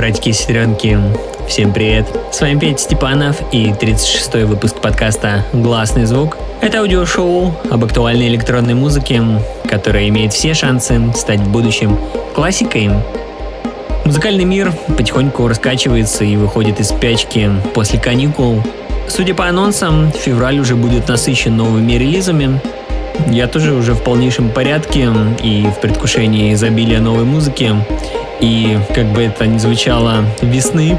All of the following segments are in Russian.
Братики и сестренки, всем привет! С вами Петя Степанов и 36-й выпуск подкаста «Гласный звук». Это аудиошоу об актуальной электронной музыке, которая имеет все шансы стать в будущем классикой. Музыкальный мир потихоньку раскачивается и выходит из спячки после каникул. Судя по анонсам, февраль уже будет насыщен новыми релизами, я тоже уже в полнейшем порядке и в предвкушении изобилия новой музыки и, как бы это ни звучало, весны.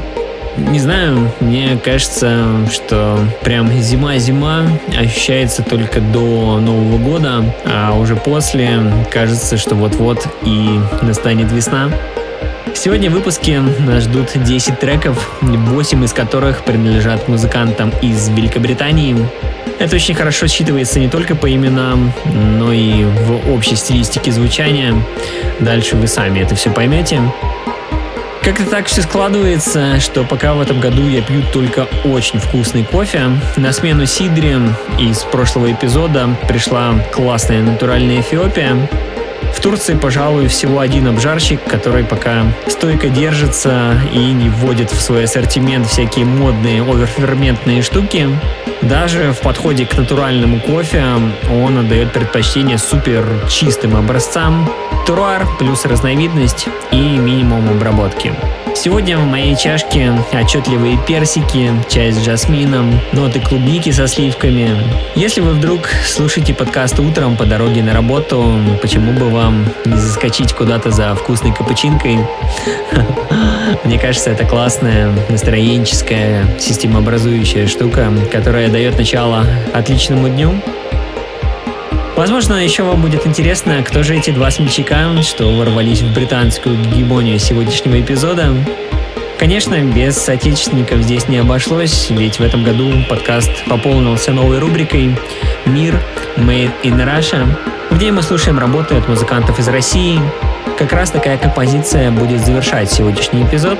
Не знаю, мне кажется, что прям зима-зима ощущается только до Нового года, а уже после кажется, что вот-вот и настанет весна. Сегодня в выпуске нас ждут 10 треков, 8 из которых принадлежат музыкантам из Великобритании. Это очень хорошо считывается не только по именам, но и в общей стилистике звучания. Дальше вы сами это все поймете. Как-то так все складывается, что пока в этом году я пью только очень вкусный кофе, на смену сидре из прошлого эпизода пришла классная натуральная Эфиопия, в Турции, пожалуй, всего один обжарщик, который пока стойко держится и не вводит в свой ассортимент всякие модные оверферментные штуки. Даже в подходе к натуральному кофе он отдает предпочтение супер чистым образцам, туруар плюс разновидность и минимум обработки. Сегодня в моей чашке отчетливые персики, чай с джасмином, ноты клубники со сливками. Если вы вдруг слушаете подкаст утром по дороге на работу, почему бы вам не заскочить куда-то за вкусной капучинкой? Мне кажется, это классная настроенческая, системообразующая штука, которая дает начало отличному дню. Возможно, еще вам будет интересно, кто же эти два смельчака, что ворвались в британскую гегемонию сегодняшнего эпизода. Конечно, без соотечественников здесь не обошлось, ведь в этом году подкаст пополнился новой рубрикой «Мир Made in Russia», где мы слушаем работы от музыкантов из России. Как раз такая композиция будет завершать сегодняшний эпизод.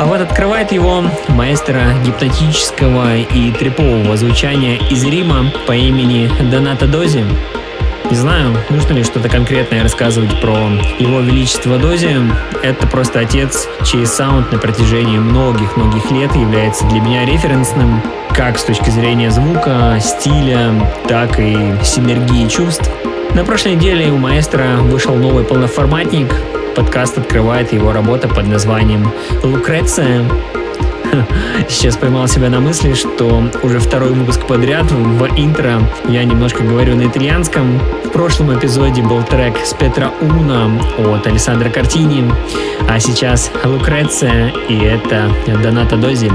А вот открывает его маэстро гипнотического и трипового звучания из Рима по имени Доната Дози. Не знаю, нужно ли что-то конкретное рассказывать про его величество Дози. Это просто отец, чей саунд на протяжении многих-многих лет является для меня референсным, как с точки зрения звука, стиля, так и синергии чувств. На прошлой неделе у маэстро вышел новый полноформатник, подкаст открывает его работа под названием «Лукреция». Сейчас поймал себя на мысли, что уже второй выпуск подряд в интро я немножко говорю на итальянском. В прошлом эпизоде был трек с Петра Уна от Александра Картини, а сейчас Лукреция и это Доната Дози.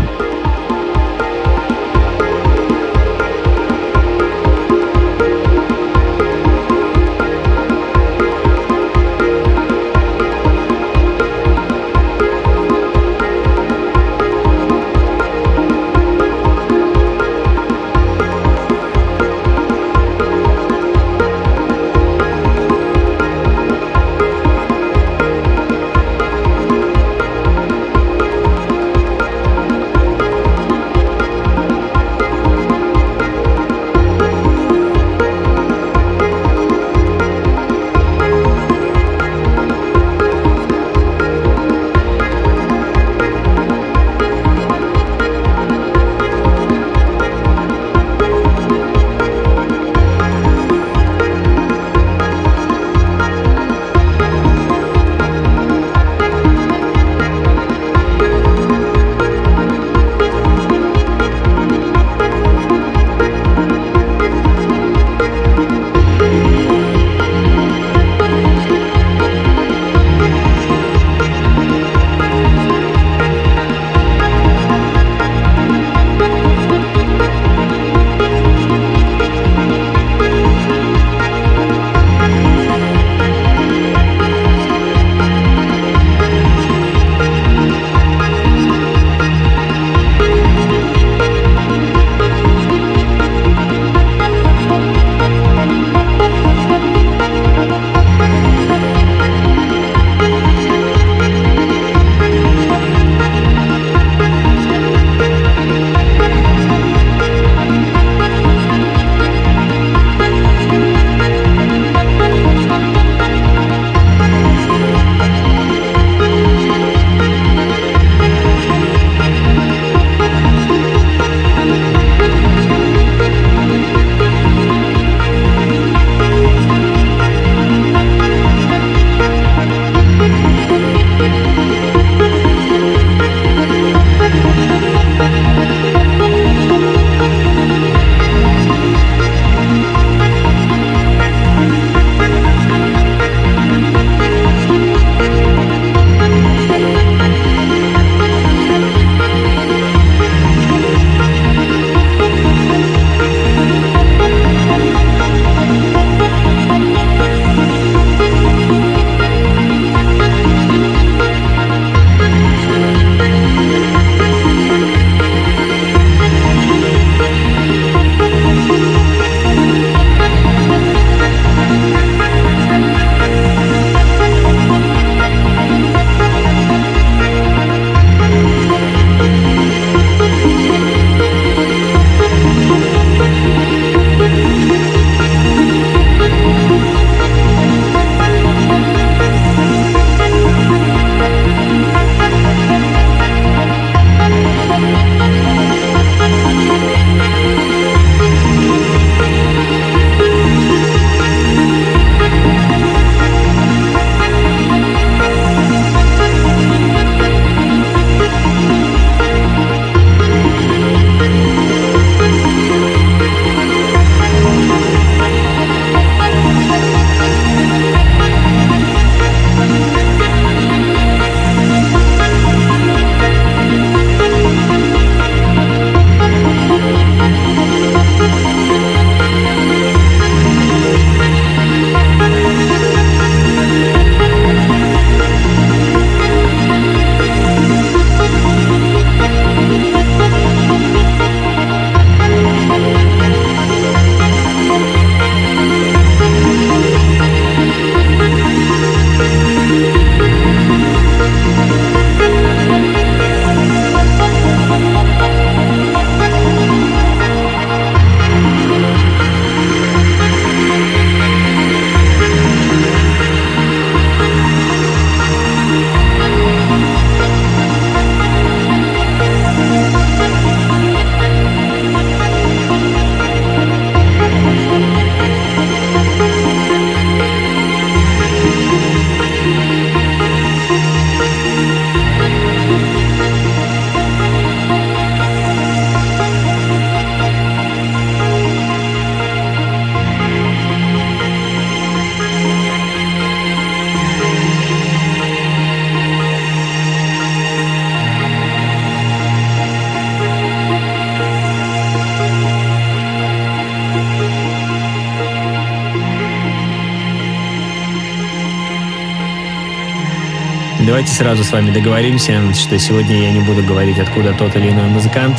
Давайте сразу с вами договоримся, что сегодня я не буду говорить, откуда тот или иной музыкант,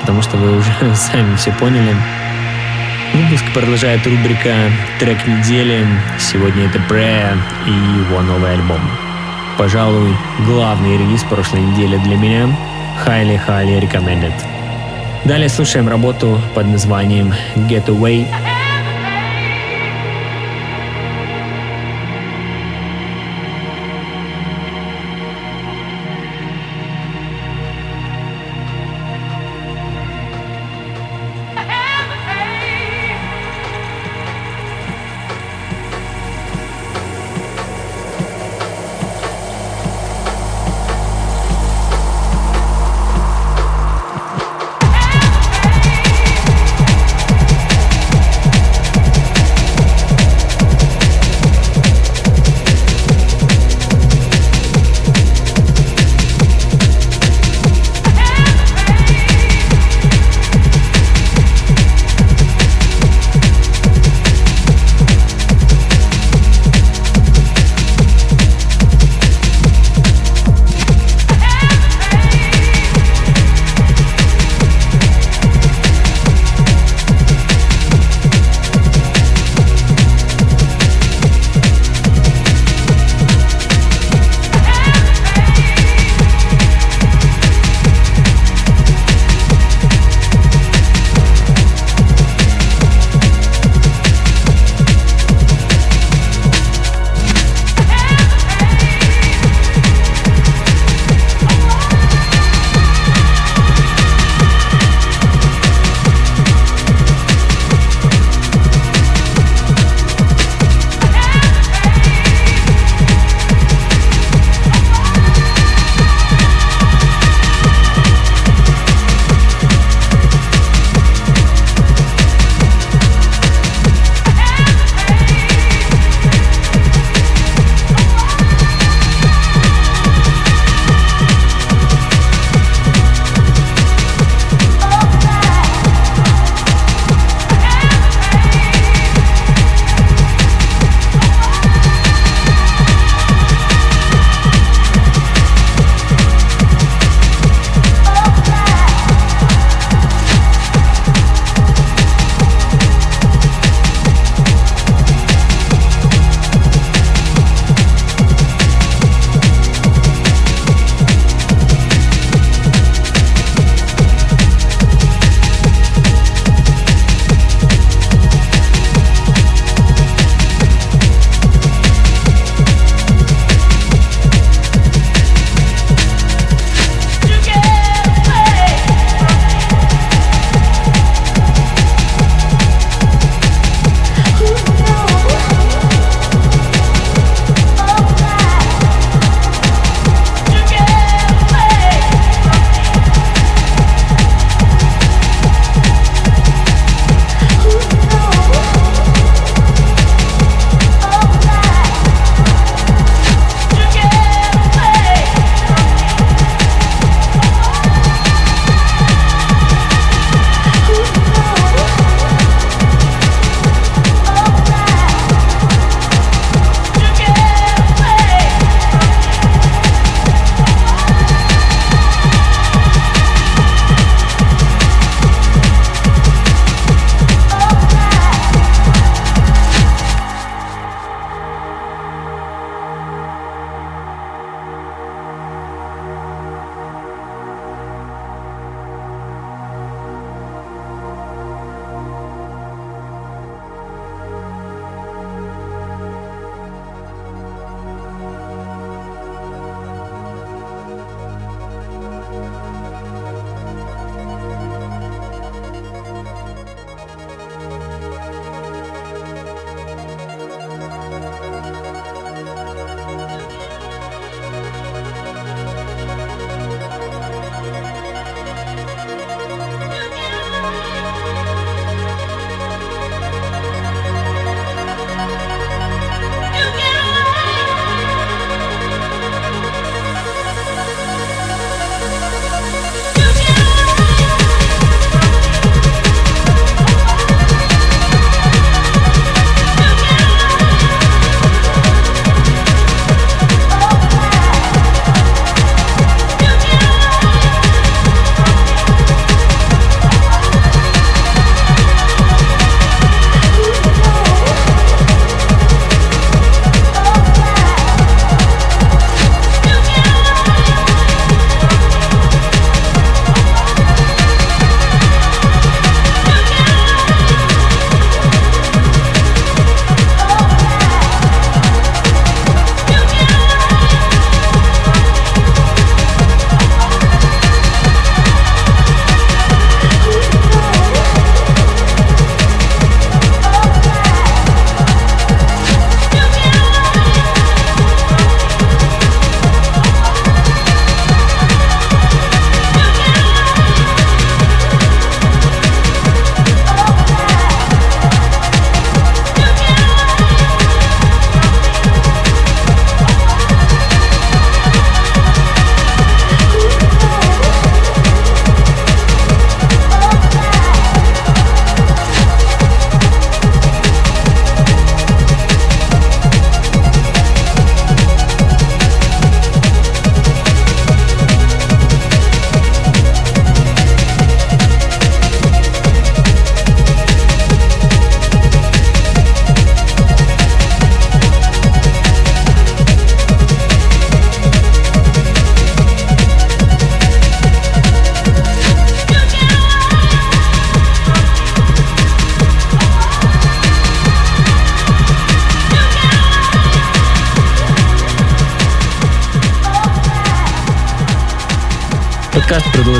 потому что вы уже сами все поняли. Выпуск продолжает рубрика «Трек недели». Сегодня это Prayer и его новый альбом. Пожалуй, главный релиз прошлой недели для меня. Highly, highly recommended. Далее слушаем работу под названием Getaway. Away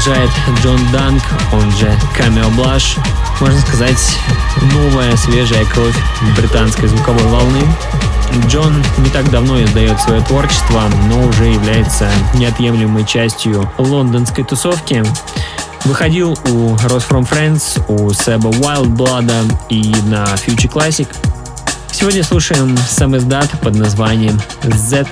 продолжает Джон Данк, он же Камео Блаш. Можно сказать, новая свежая кровь британской звуковой волны. Джон не так давно издает свое творчество, но уже является неотъемлемой частью лондонской тусовки. Выходил у Rose From Friends, у Себа Wildblood и на Future Classic. Сегодня слушаем сам издат под названием Z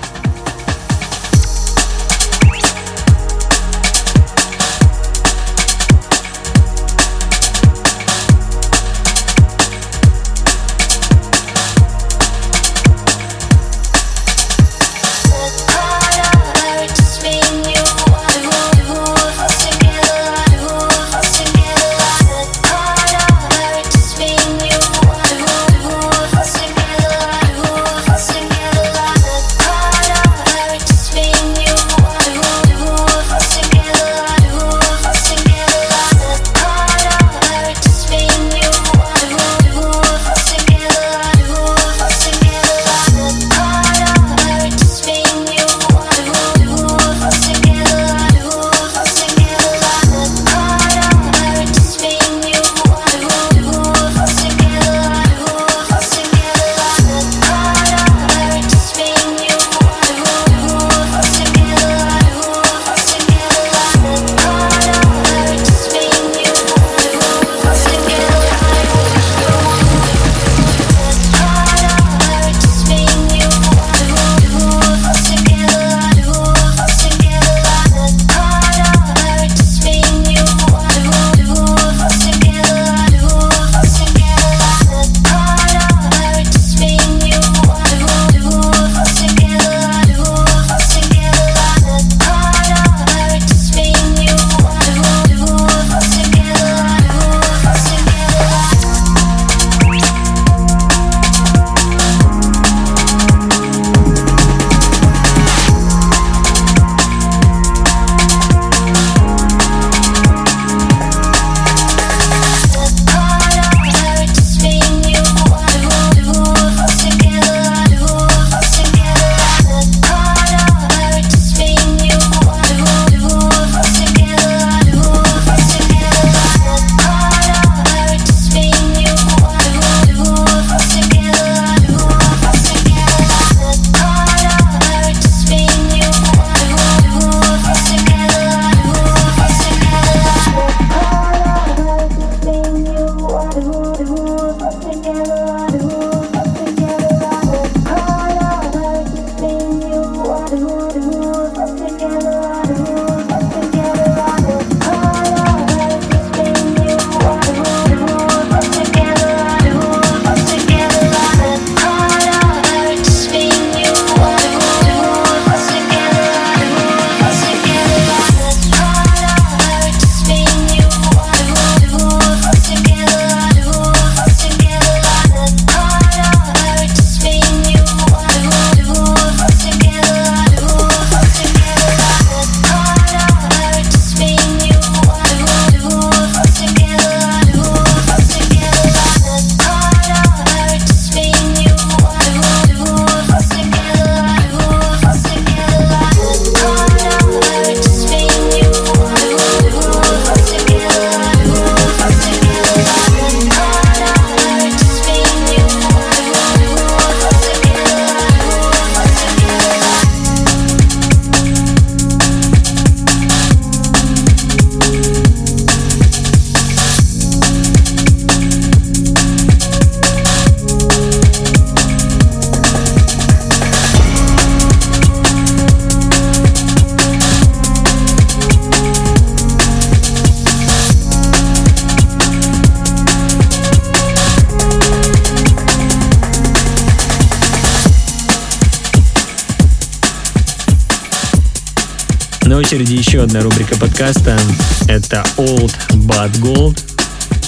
На очереди еще одна рубрика подкаста. Это Old But Gold.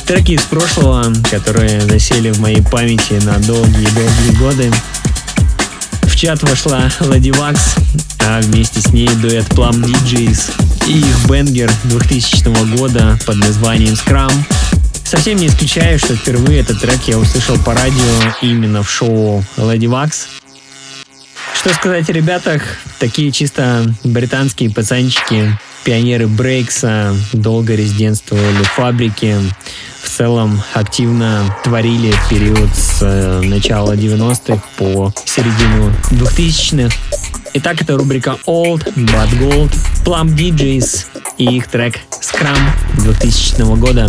Треки из прошлого, которые засели в моей памяти на долгие-долгие годы. В чат вошла Lady Wax, а вместе с ней дуэт Plum DJs и их бенгер 2000 года под названием Scrum. Совсем не исключаю, что впервые этот трек я услышал по радио именно в шоу Lady Wax. Что сказать о ребятах? Такие чисто британские пацанчики. пионеры брейкса, долго резидентствовали в фабрике, в целом активно творили период с э, начала 90-х по середину 2000-х. Итак, это рубрика Old But Gold, Plump DJs и их трек Scrum 2000 года.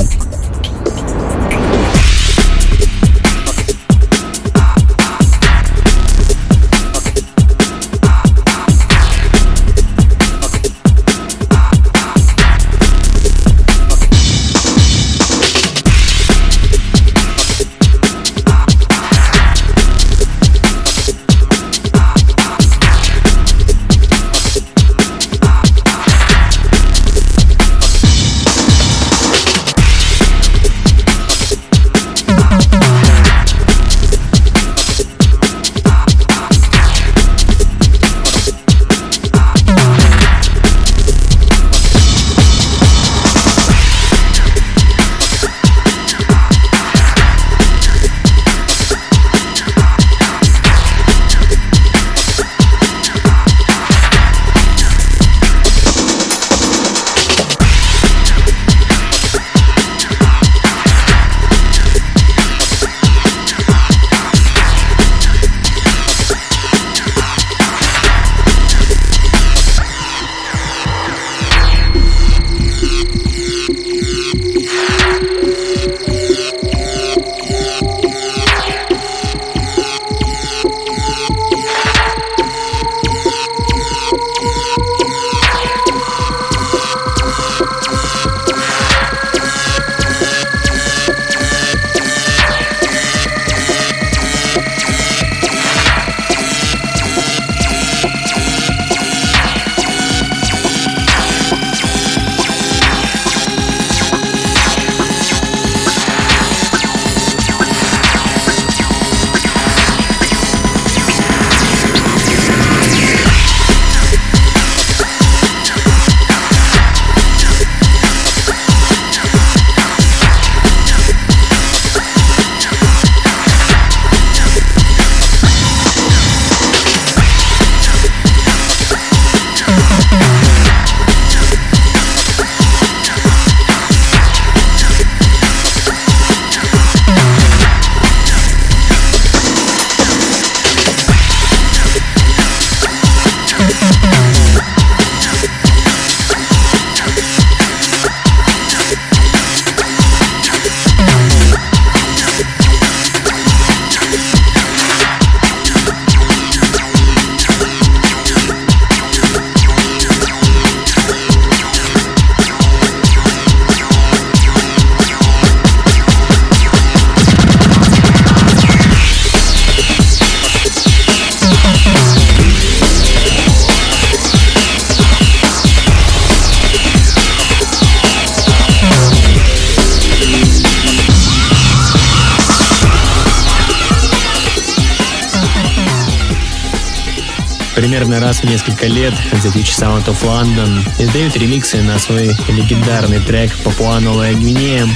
Примерно раз в несколько лет Future Sound of London издают ремиксы на свой легендарный трек «Папуа Новая Гвинея».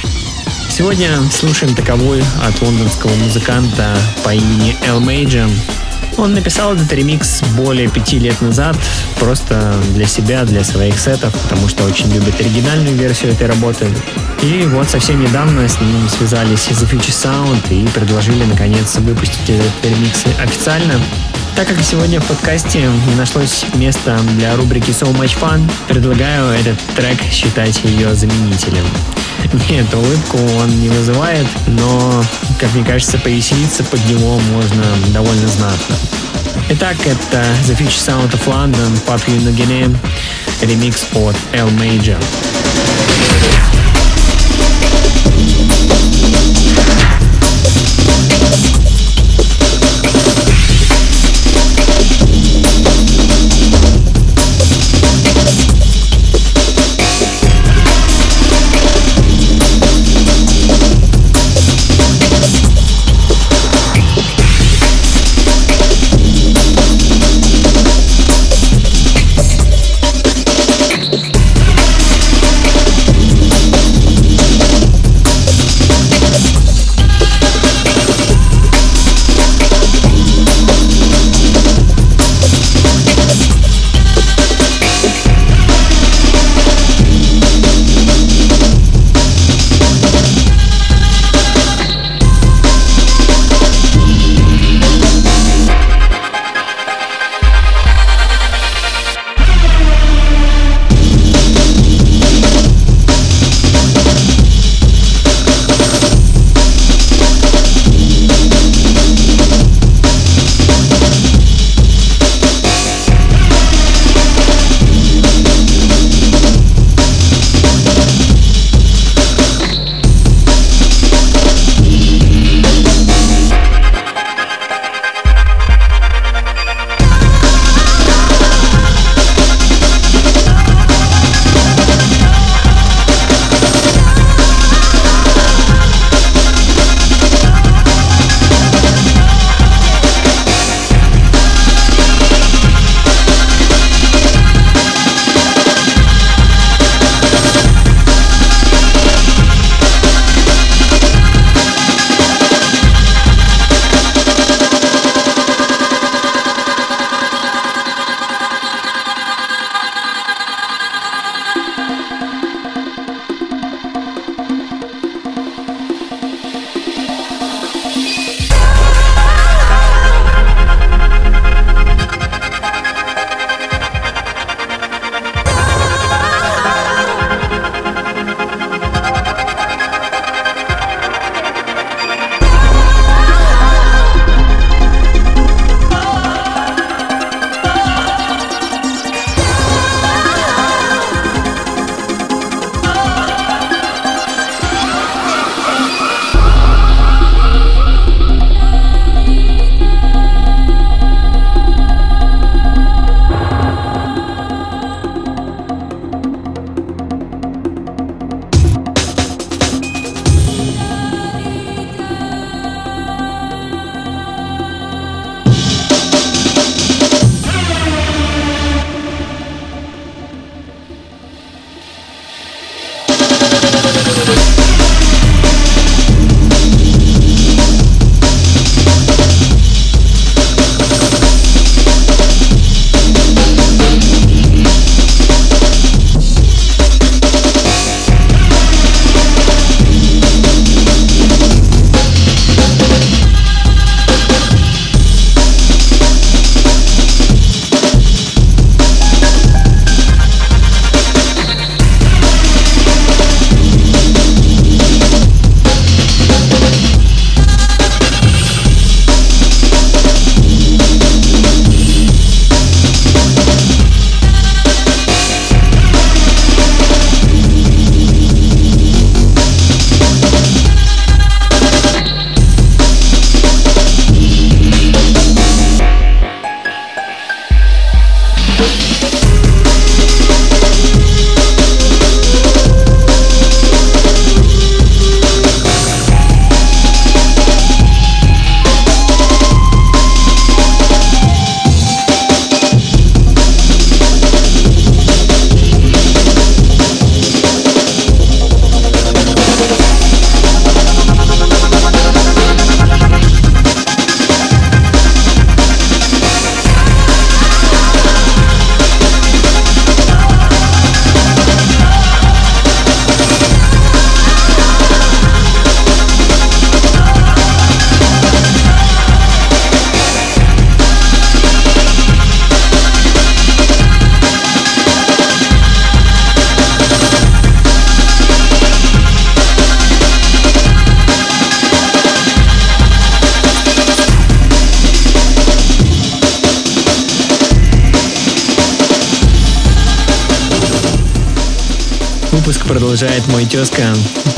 Сегодня слушаем таковой от лондонского музыканта по имени Эл Мейджа. Он написал этот ремикс более пяти лет назад, просто для себя, для своих сетов, потому что очень любит оригинальную версию этой работы. И вот совсем недавно с ним связались из Future Sound и предложили наконец выпустить этот ремикс официально. Так как сегодня в подкасте не нашлось места для рубрики So Much Fun, предлагаю этот трек считать ее заменителем. Нет, улыбку он не вызывает, но, как мне кажется, повеселиться под него можно довольно знатно. Итак, это The Future Sound of London, Papua New Guinea, ремикс от L Major.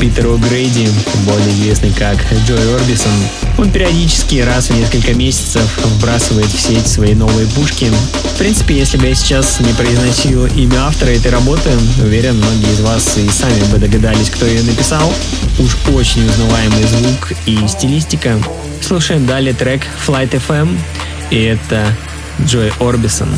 Питер О'Грейди, более известный как Джой Орбисон. Он периодически раз в несколько месяцев вбрасывает в сеть свои новые пушки. В принципе, если бы я сейчас не произносил имя автора этой работы, уверен, многие из вас и сами бы догадались, кто ее написал. Уж очень узнаваемый звук и стилистика. Слушаем далее трек Flight FM, и это Джой Орбисон.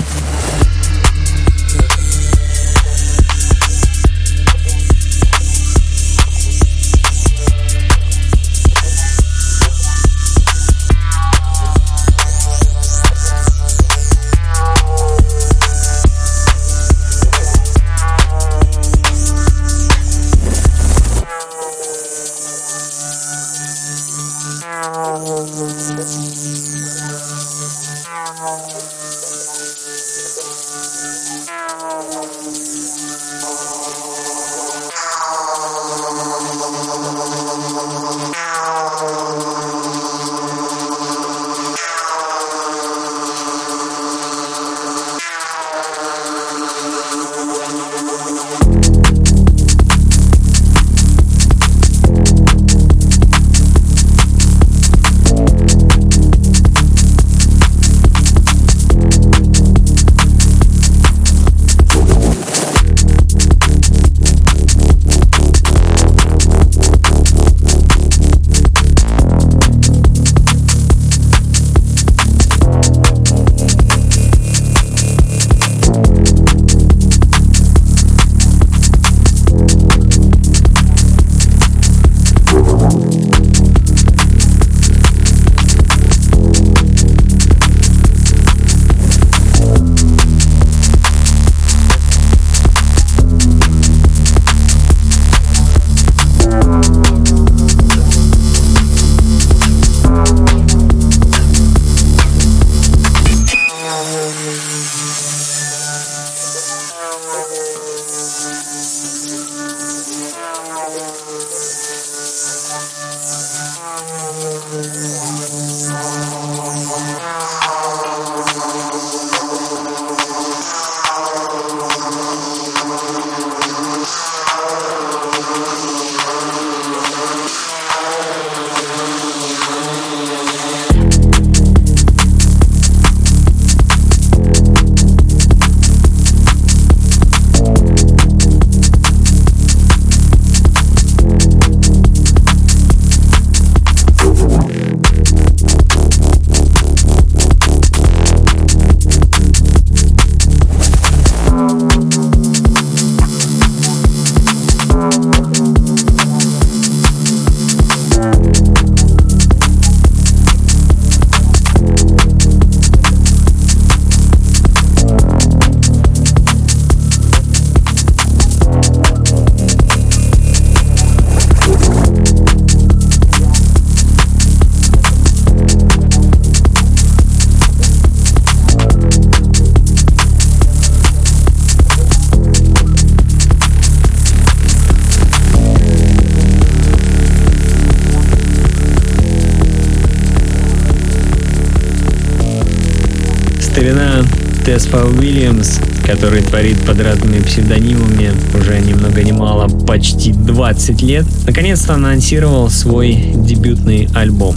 Тесфа Уильямс, который творит под разными псевдонимами уже ни много ни мало почти 20 лет, наконец-то анонсировал свой дебютный альбом.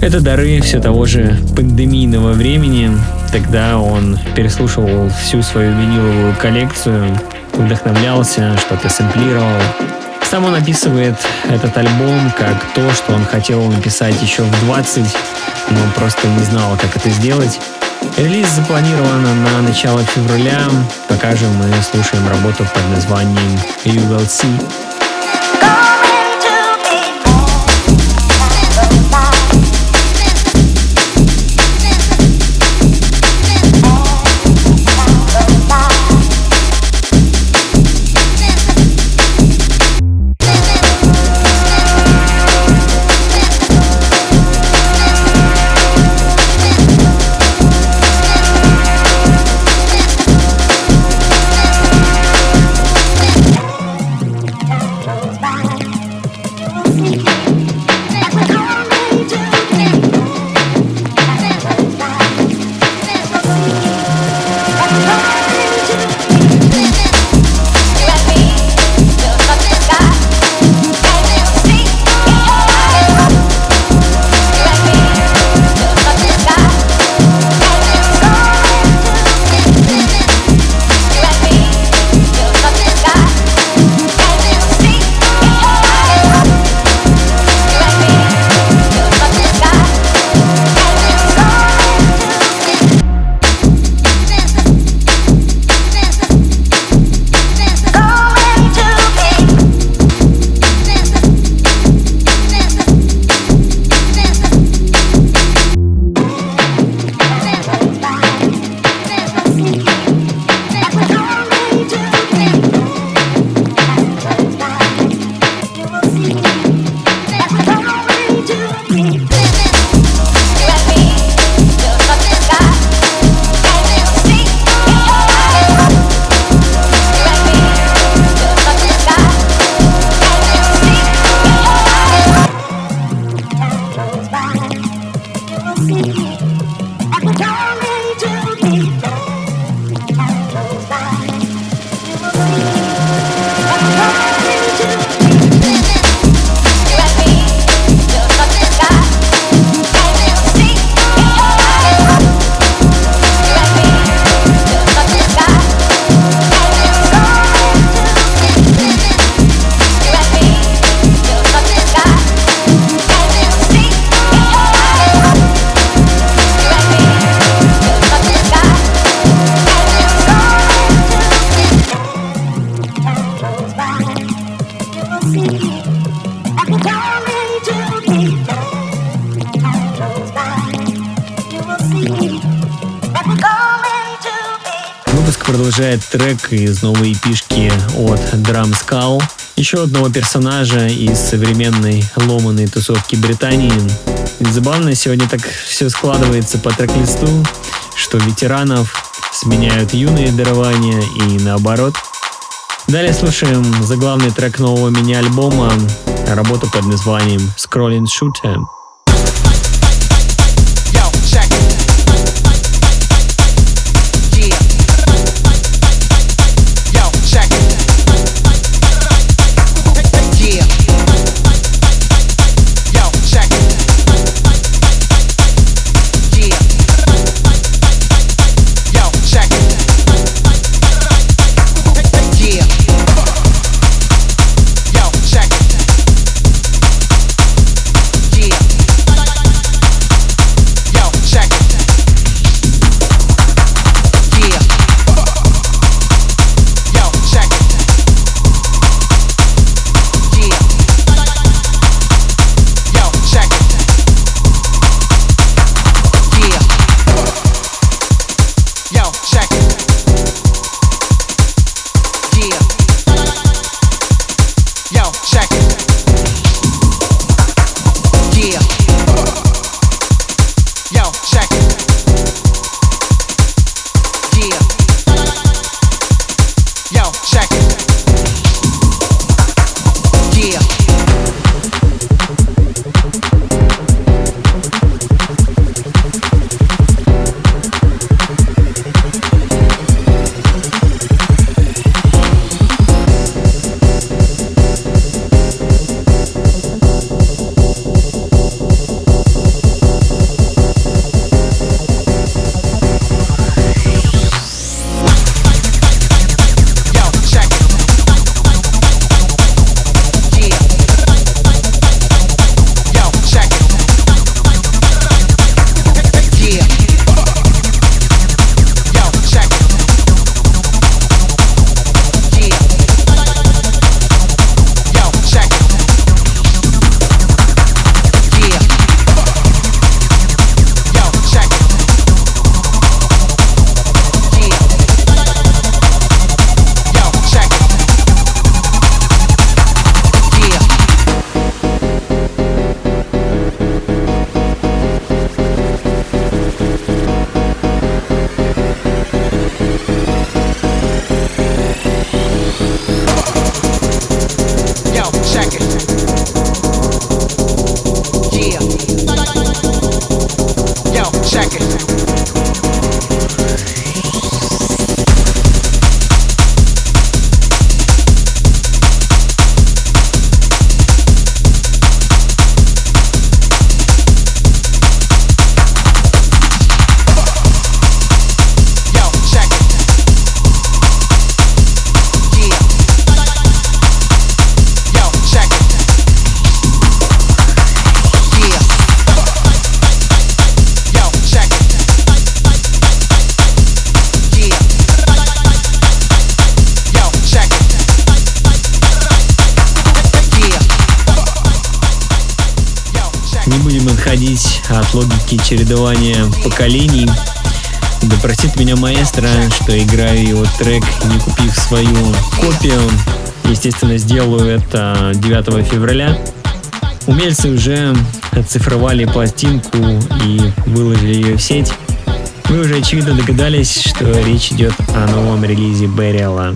Это дары все того же пандемийного времени. Тогда он переслушивал всю свою виниловую коллекцию, вдохновлялся, что-то сэмплировал. Сам он описывает этот альбом как то, что он хотел написать еще в 20, но просто не знал, как это сделать. Релиз запланирован на начало февраля. Пока же мы слушаем работу под названием You Will See. Трек из новой пишки от Drum Skull, еще одного персонажа из современной ломаной тусовки Британии. Забавно, сегодня так все складывается по трек-листу, что ветеранов сменяют юные дарования и наоборот. Далее слушаем заглавный трек нового мини-альбома, работу под названием Scrolling Shooter. Логики чередования поколений. Да простит меня маэстро, что играю его трек, не купив свою копию. Естественно, сделаю это 9 февраля. Умельцы уже оцифровали пластинку и выложили ее в сеть. Вы уже очевидно догадались, что речь идет о новом релизе Берриала.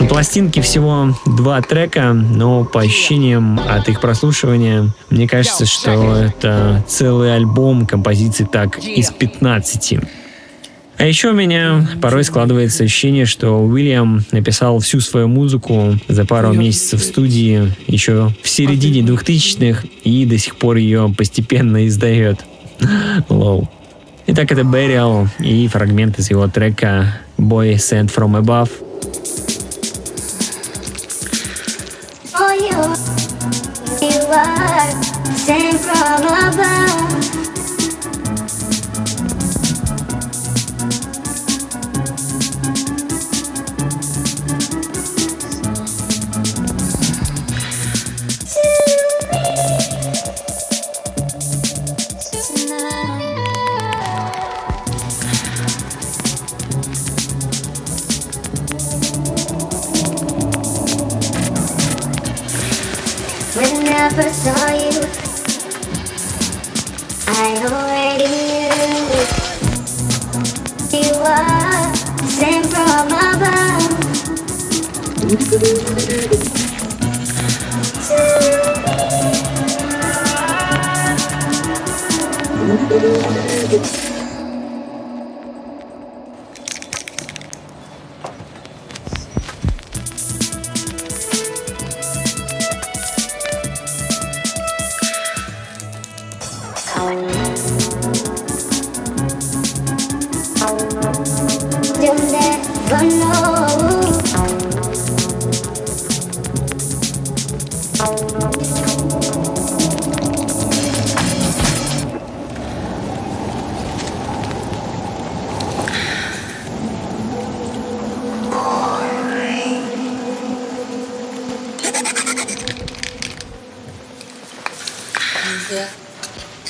На пластинке всего два трека, но по ощущениям от их прослушивания, мне кажется, что это целый альбом композиций так из 15. А еще у меня порой складывается ощущение, что Уильям написал всю свою музыку за пару месяцев в студии еще в середине 2000-х и до сих пор ее постепенно издает. Лоу. Итак, это Burial и фрагмент из его трека Boy Sent From Above –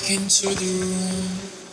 into the room.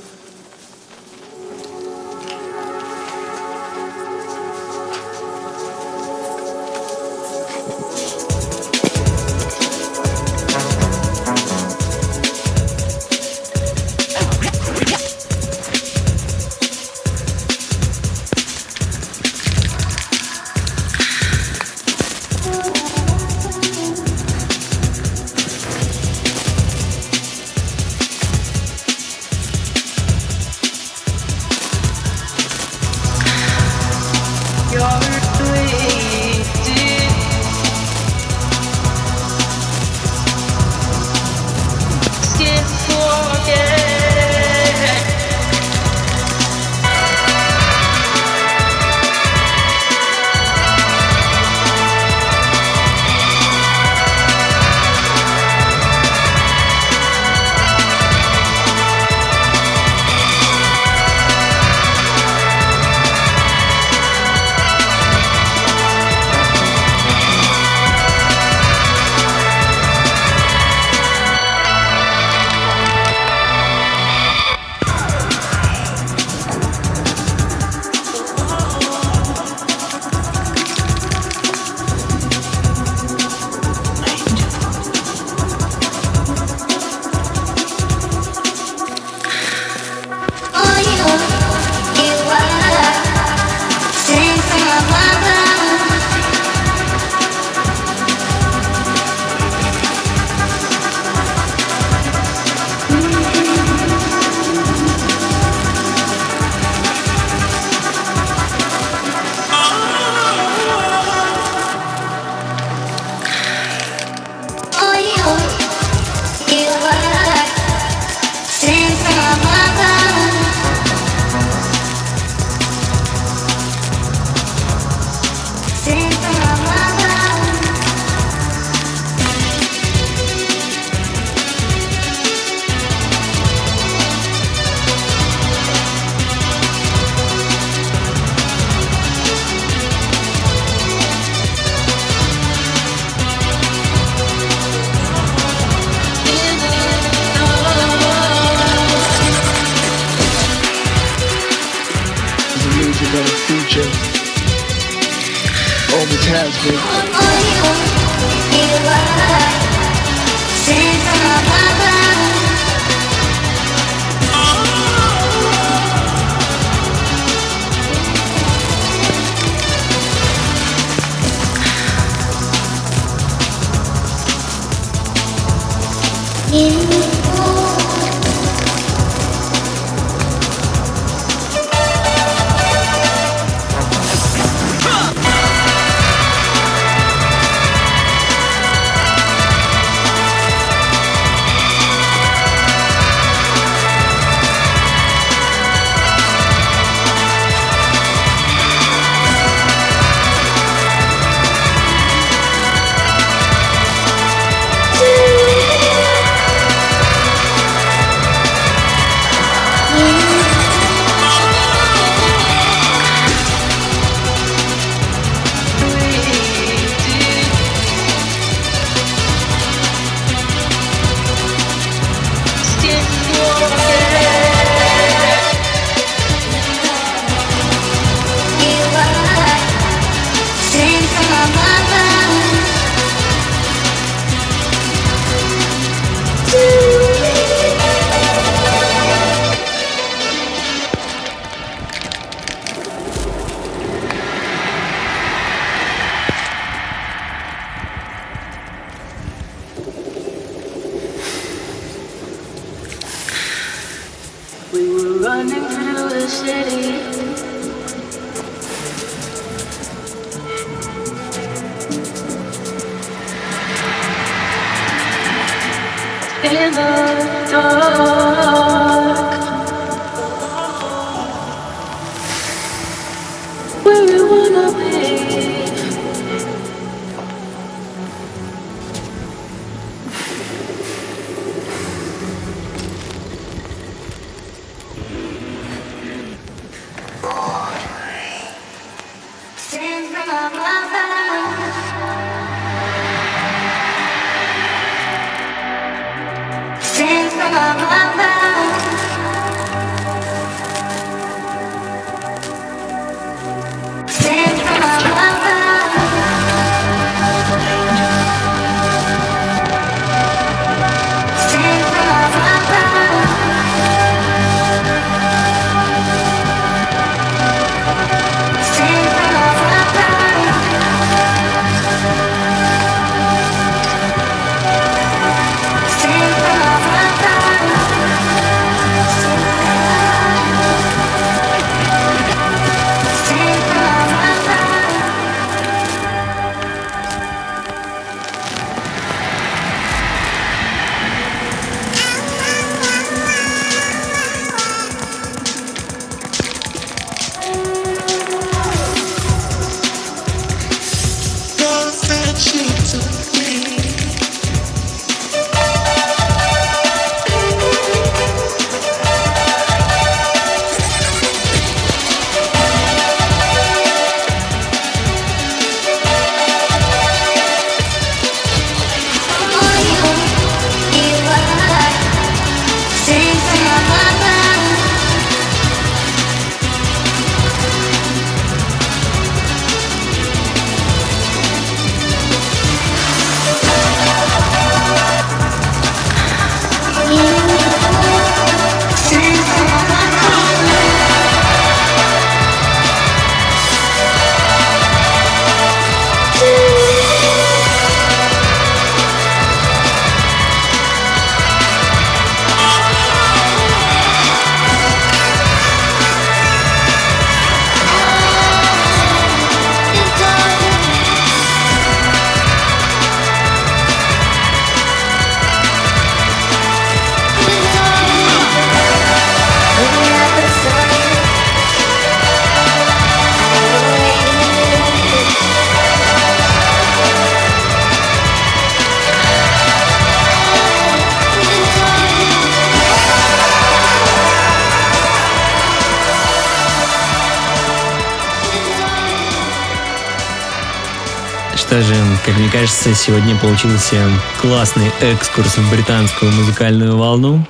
Что же, как мне кажется, сегодня получился классный экскурс в британскую музыкальную волну.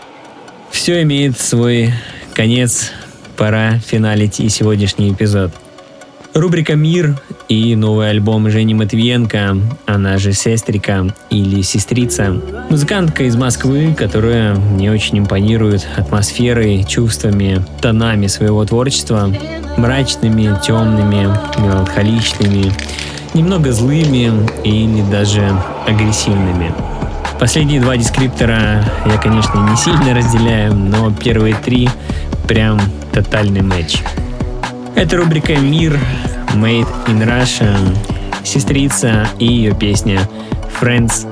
Все имеет свой конец, пора финалить и сегодняшний эпизод. Рубрика «Мир» и новый альбом Жени Матвиенко, она же «Сестрика» или «Сестрица». Музыкантка из Москвы, которая мне очень импонирует атмосферой, чувствами, тонами своего творчества, мрачными, темными, меланхоличными, немного злыми или даже агрессивными. Последние два дескриптора я, конечно, не сильно разделяю, но первые три прям тотальный матч. Это рубрика «Мир», «Made in Russia», «Сестрица» и ее песня «Friends».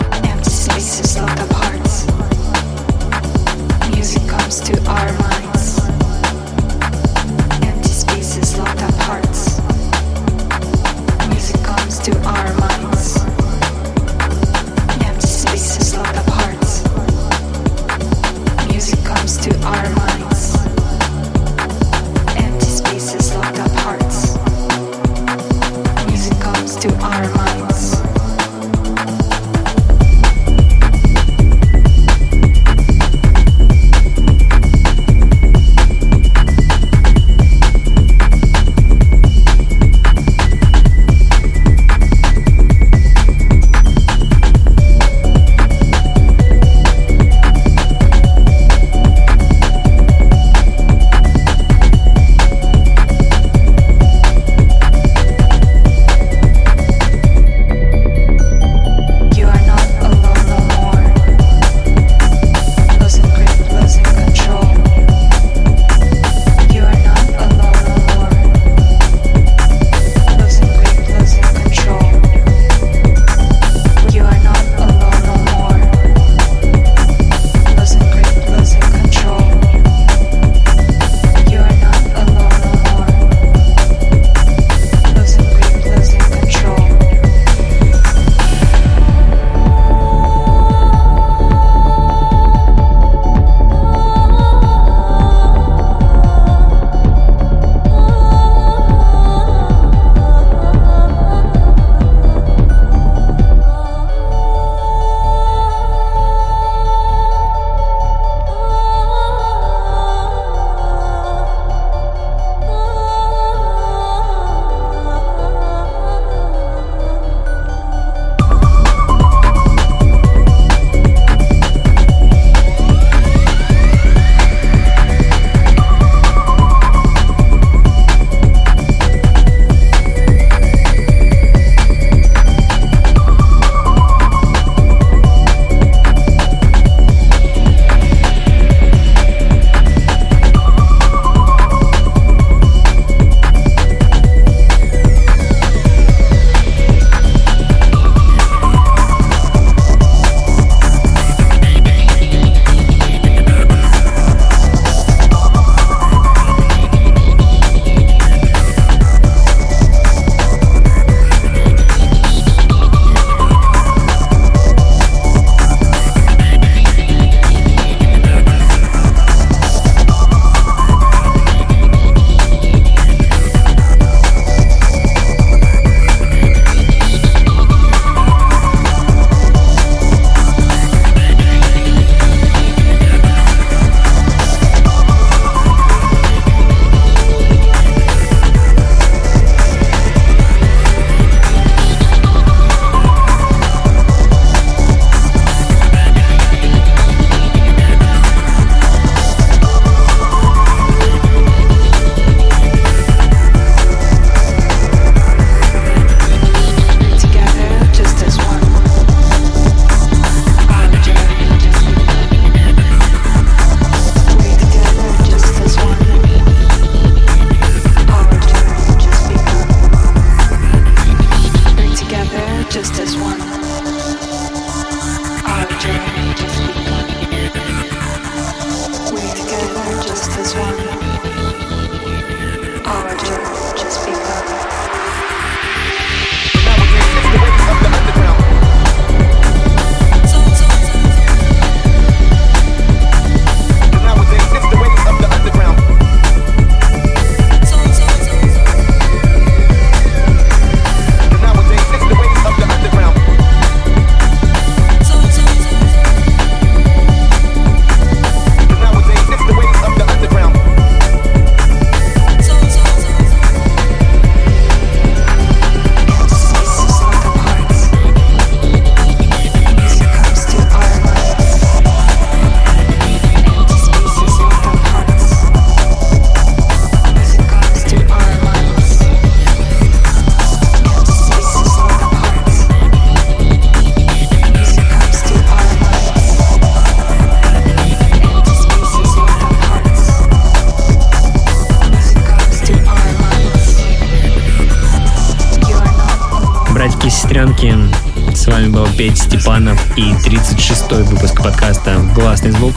Степанов и 36-й выпуск подкаста «Гласный звук».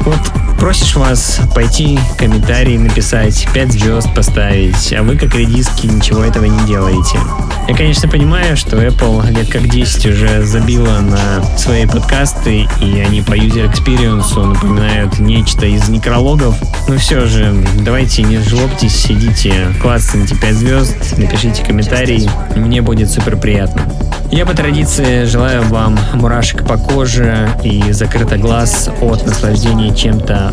Вот просишь вас пойти комментарий написать, 5 звезд поставить, а вы как редиски ничего этого не делаете. Я, конечно, понимаю, что Apple лет как 10 уже забила на свои подкасты, и они по user experience напоминают нечто из некрологов. Но все же, давайте не жлобьтесь, сидите, классните 5 звезд, напишите комментарий, мне будет супер приятно. Я по традиции желаю вам мурашек по коже и закрытый глаз от наслаждения чем-то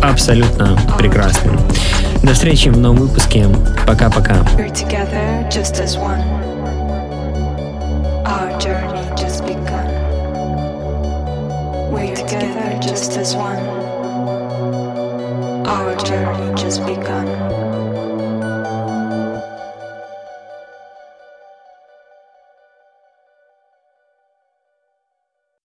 абсолютно прекрасным. До встречи в новом выпуске. Пока-пока. Our journey just begun.